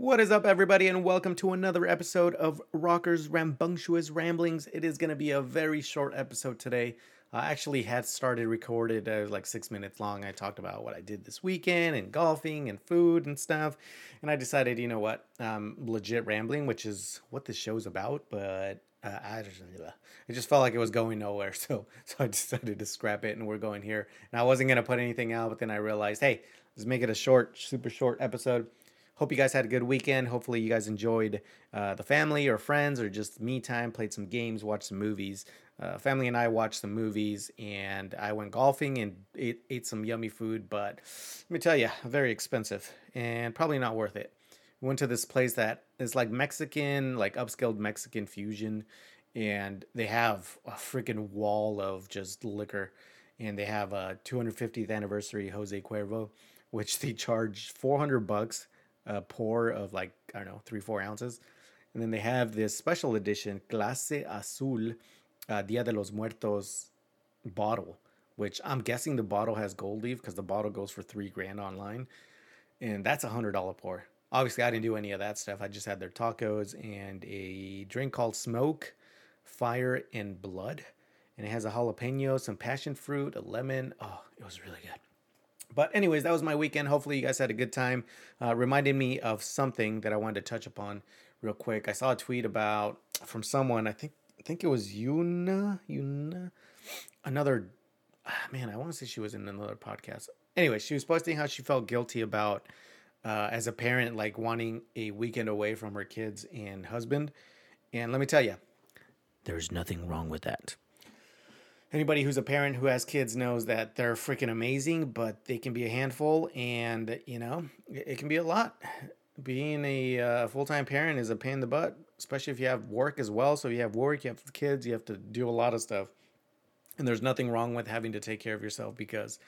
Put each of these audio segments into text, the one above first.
What is up, everybody, and welcome to another episode of Rockers Rambunctious Ramblings. It is going to be a very short episode today. I actually had started recorded uh, like six minutes long. I talked about what I did this weekend and golfing and food and stuff, and I decided, you know what, um, legit rambling, which is what this show's about. But uh, I just, it just felt like it was going nowhere, so so I decided to scrap it, and we're going here. And I wasn't gonna put anything out, but then I realized, hey, let's make it a short, super short episode Hope you guys had a good weekend. Hopefully, you guys enjoyed uh, the family or friends or just me time, played some games, watched some movies. Uh, family and I watched some movies, and I went golfing and ate, ate some yummy food. But let me tell you, very expensive and probably not worth it. We went to this place that is like Mexican, like upscaled Mexican fusion, and they have a freaking wall of just liquor. And they have a 250th anniversary Jose Cuervo, which they charge 400 bucks a pour of like I don't know three four ounces, and then they have this special edition Clase Azul uh, Dia de los Muertos bottle, which I'm guessing the bottle has gold leaf because the bottle goes for three grand online, and that's a hundred dollar pour. Obviously, I didn't do any of that stuff. I just had their tacos and a drink called Smoke, Fire, and Blood. And it has a jalapeno, some passion fruit, a lemon. Oh, it was really good. But anyways, that was my weekend. Hopefully, you guys had a good time. Uh, reminded me of something that I wanted to touch upon real quick. I saw a tweet about from someone. I think I think it was Yuna. Yuna, another ah, man. I want to say she was in another podcast. Anyway, she was posting how she felt guilty about uh, as a parent, like wanting a weekend away from her kids and husband. And let me tell you, there's nothing wrong with that anybody who's a parent who has kids knows that they're freaking amazing, but they can be a handful, and you know it can be a lot. Being a uh, full time parent is a pain in the butt, especially if you have work as well. So you have work, you have kids, you have to do a lot of stuff, and there's nothing wrong with having to take care of yourself because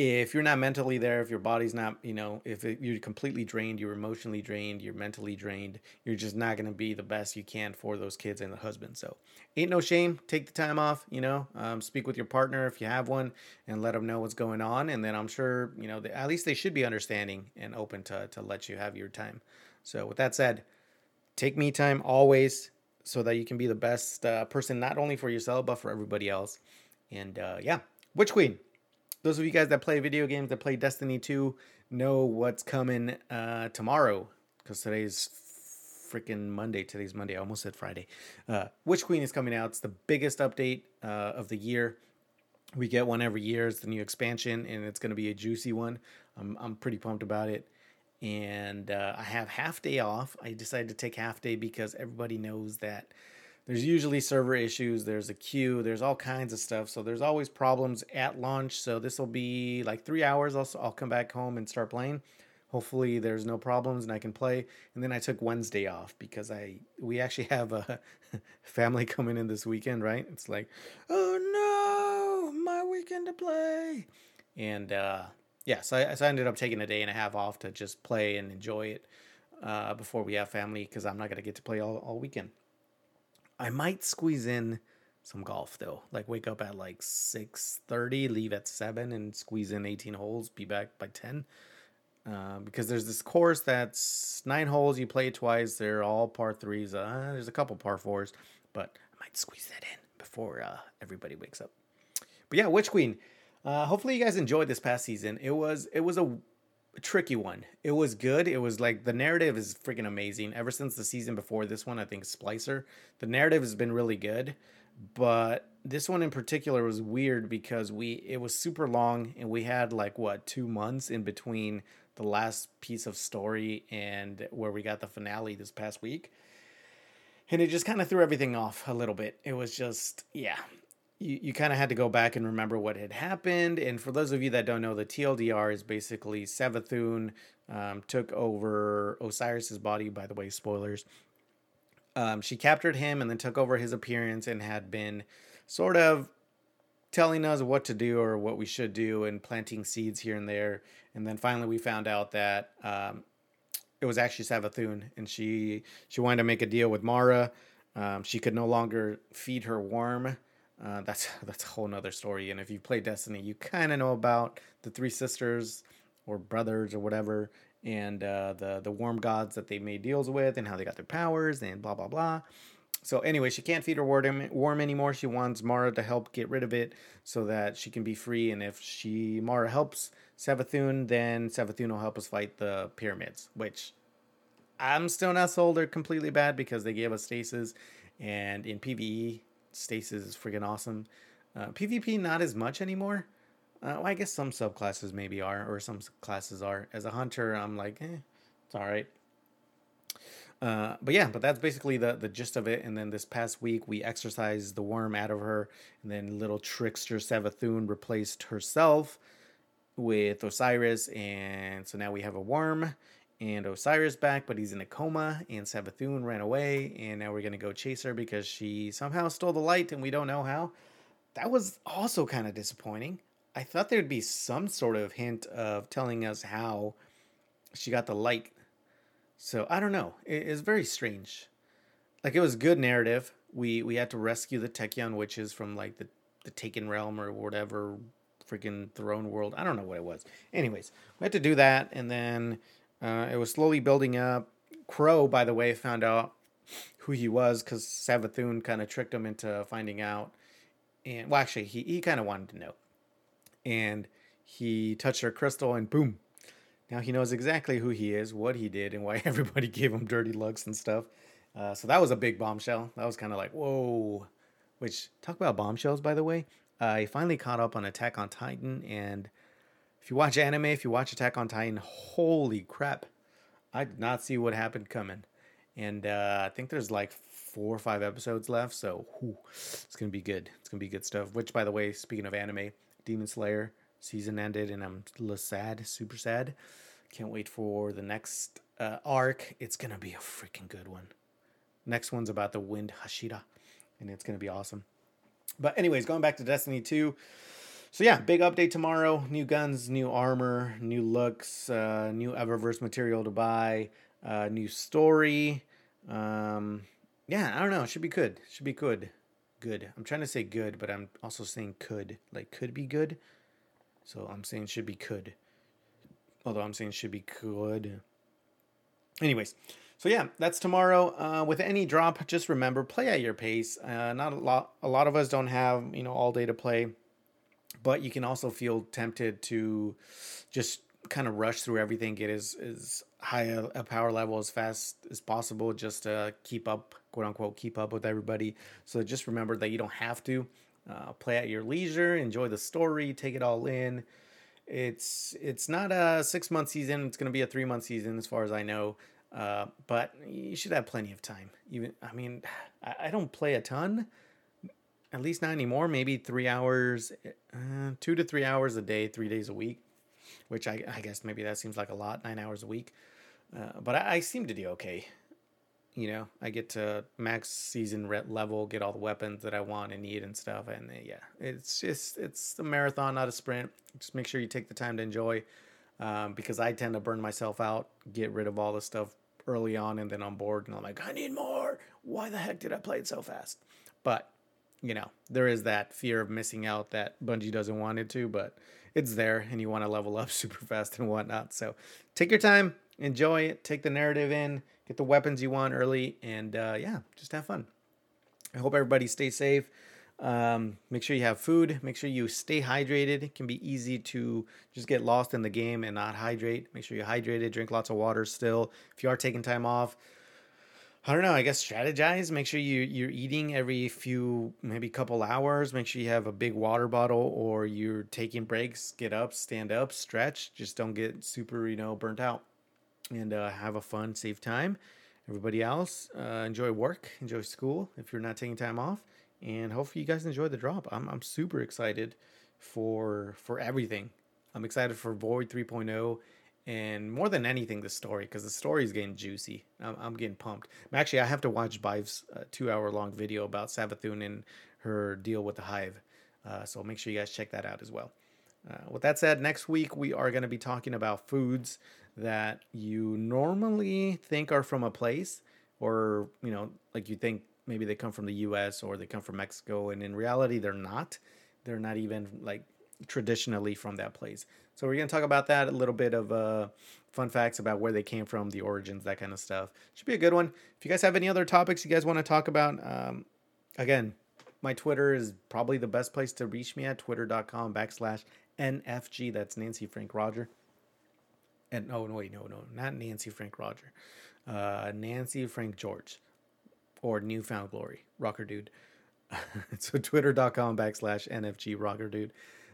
if you're not mentally there, if your body's not, you know, if it, you're completely drained, you're emotionally drained, you're mentally drained, you're just not going to be the best you can for those kids and the husband. So, ain't no shame. Take the time off, you know, um, speak with your partner if you have one and let them know what's going on. And then I'm sure, you know, they, at least they should be understanding and open to, to let you have your time. So, with that said, take me time always so that you can be the best uh, person, not only for yourself, but for everybody else. And uh, yeah, Witch Queen those of you guys that play video games that play Destiny 2 know what's coming uh, tomorrow because today's freaking Monday. Today's Monday. I almost said Friday. Uh, Witch Queen is coming out. It's the biggest update uh, of the year. We get one every year. It's the new expansion, and it's going to be a juicy one. I'm I'm pretty pumped about it. And uh, I have half day off. I decided to take half day because everybody knows that there's usually server issues, there's a queue, there's all kinds of stuff. So there's always problems at launch. So this will be like three hours. I'll, I'll come back home and start playing. Hopefully there's no problems and I can play. And then I took Wednesday off because I we actually have a family coming in this weekend, right? It's like, oh no, my weekend to play. And uh, yeah, so I, so I ended up taking a day and a half off to just play and enjoy it uh, before we have family because I'm not gonna get to play all, all weekend. I might squeeze in some golf though. Like wake up at like 6:30, leave at 7 and squeeze in 18 holes, be back by 10. Uh, because there's this course that's nine holes, you play twice, they're all par threes. Uh, there's a couple par fours, but I might squeeze that in before uh, everybody wakes up. But yeah, Witch Queen. Uh, hopefully you guys enjoyed this past season. It was it was a tricky one. It was good. It was like the narrative is freaking amazing. Ever since the season before this one, I think Splicer, the narrative has been really good. But this one in particular was weird because we it was super long and we had like what two months in between the last piece of story and where we got the finale this past week. And it just kind of threw everything off a little bit. It was just, yeah, you, you kind of had to go back and remember what had happened. And for those of you that don't know, the TLDR is basically Savathun um, took over Osiris's body. By the way, spoilers. Um, she captured him and then took over his appearance and had been sort of telling us what to do or what we should do and planting seeds here and there. And then finally, we found out that um, it was actually Savathun, and she she wanted to make a deal with Mara. Um, she could no longer feed her worm uh, that's that's a whole nother story. And if you play Destiny, you kind of know about the three sisters or brothers or whatever, and uh, the the worm gods that they made deals with and how they got their powers and blah blah blah. So anyway, she can't feed her worm anymore. She wants Mara to help get rid of it so that she can be free. And if she Mara helps Savathun, then Savathun will help us fight the pyramids. Which I'm still not sold. They're completely bad because they gave us stasis, and in PVE, stasis is freaking awesome. Uh, PvP not as much anymore. Uh, well, I guess some subclasses maybe are, or some classes are. As a hunter, I'm like, eh, it's all right. Uh, but yeah, but that's basically the the gist of it. And then this past week, we exorcised the worm out of her, and then little trickster Savathun replaced herself with Osiris, and so now we have a worm and Osiris back, but he's in a coma, and Savathun ran away, and now we're gonna go chase her because she somehow stole the light, and we don't know how. That was also kind of disappointing. I thought there'd be some sort of hint of telling us how she got the light so I don't know. It, it's very strange. Like it was good narrative. We we had to rescue the Techeun witches from like the the Taken Realm or whatever freaking throne world. I don't know what it was. Anyways, we had to do that, and then uh, it was slowly building up. Crow, by the way, found out who he was because Savathun kind of tricked him into finding out. And well, actually, he he kind of wanted to know, and he touched her crystal, and boom, now he knows exactly who he is, what he did, and why everybody gave him dirty looks and stuff. Uh, so that was a big bombshell. That was kind of like, whoa. Which, talk about bombshells, by the way. Uh, I finally caught up on Attack on Titan, and if you watch anime, if you watch Attack on Titan, holy crap. I did not see what happened coming. And uh, I think there's like four or five episodes left, so whew, it's going to be good. It's going to be good stuff. Which, by the way, speaking of anime, Demon Slayer season ended, and I'm a little sad, super sad. Can't wait for the next uh, arc. It's gonna be a freaking good one. Next one's about the Wind Hashira, and it's gonna be awesome. But anyways, going back to Destiny 2. So yeah, big update tomorrow. New guns, new armor, new looks, uh, new Eververse material to buy, uh, new story. Um, yeah, I don't know. Should be good. Should be good. Good. I'm trying to say good, but I'm also saying could. Like could be good. So I'm saying should be could. Although I'm saying should be could. Anyways, so yeah, that's tomorrow. Uh, with any drop, just remember play at your pace. Uh, not a lot. A lot of us don't have you know all day to play, but you can also feel tempted to just kind of rush through everything, get as as high a, a power level as fast as possible, just to keep up, quote unquote, keep up with everybody. So just remember that you don't have to. Uh, play at your leisure, enjoy the story, take it all in. It's it's not a six month season. It's going to be a three month season, as far as I know. Uh, but you should have plenty of time. Even I mean, I, I don't play a ton, at least not anymore. Maybe three hours, uh, two to three hours a day, three days a week. Which I, I guess maybe that seems like a lot, nine hours a week. Uh, but I, I seem to do okay you know i get to max season level get all the weapons that i want and need and stuff and uh, yeah it's just it's a marathon not a sprint just make sure you take the time to enjoy um, because i tend to burn myself out get rid of all the stuff early on and then on board and i'm like i need more why the heck did i play it so fast but you know there is that fear of missing out that bungie doesn't want it to but it's there and you want to level up super fast and whatnot so take your time enjoy it take the narrative in get the weapons you want early, and uh, yeah, just have fun. I hope everybody stays safe. Um, make sure you have food. Make sure you stay hydrated. It can be easy to just get lost in the game and not hydrate. Make sure you're hydrated. Drink lots of water still. If you are taking time off, I don't know. I guess strategize. Make sure you you're eating every few maybe couple hours. Make sure you have a big water bottle or you're taking breaks. Get up, stand up, stretch. Just don't get super you know burnt out and uh, have a fun, safe time. Everybody else, uh, enjoy work, enjoy school if you're not taking time off, and hopefully you guys enjoy the drop. I'm I'm super excited for for everything. I'm excited for Void 3.0 and more than anything the story because the story is getting juicy. I'm, I'm getting pumped. Actually, I have to watch Byf's uh, two hour long video about Savathun and her deal with the Hive. Uh, so make sure you guys check that out as well. Uh, with that said, next week we are going to be talking about foods that you normally think are from a place or you know like you think maybe they come from the US or they come from Mexico and in reality they're not they're not even like traditionally from that place so we're going to talk about that a little bit of uh fun facts about where they came from, the origins, that kind of stuff. Should be a good one. If you guys have any other topics you guys want to talk about, um, again, my Twitter is probably the best place to reach me at twitter.com backslash NFG. That's Nancy Frank Roger. And no, no, wait, no, no, not Nancy Frank Roger. Uh, Nancy Frank George or Newfound Glory, Rocker Dude. so twitter.com backslash NFG Rocker Dude.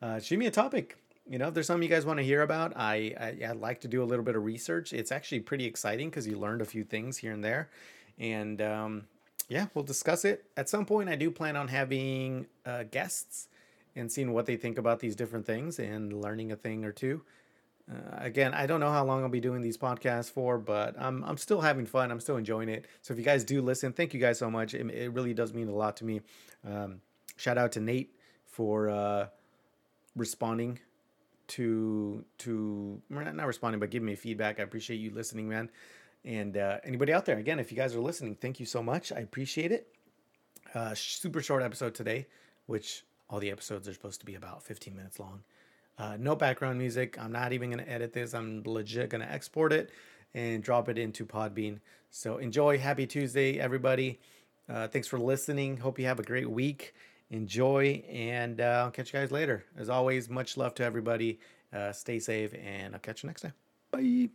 Uh, shoot me a topic. You know, if there's something you guys want to hear about, I, I, I like to do a little bit of research. It's actually pretty exciting because you learned a few things here and there. And um, yeah, we'll discuss it. At some point, I do plan on having uh, guests and seeing what they think about these different things and learning a thing or two. Uh, again, I don't know how long I'll be doing these podcasts for, but I'm I'm still having fun. I'm still enjoying it. So if you guys do listen, thank you guys so much. It, it really does mean a lot to me. Um, shout out to Nate for uh, responding to to not responding, but giving me feedback. I appreciate you listening, man. And uh, anybody out there, again, if you guys are listening, thank you so much. I appreciate it. Uh, super short episode today, which all the episodes are supposed to be about 15 minutes long. Uh, no background music. I'm not even going to edit this. I'm legit going to export it and drop it into Podbean. So enjoy. Happy Tuesday, everybody. Uh, thanks for listening. Hope you have a great week. Enjoy, and uh, I'll catch you guys later. As always, much love to everybody. Uh, stay safe, and I'll catch you next time. Bye.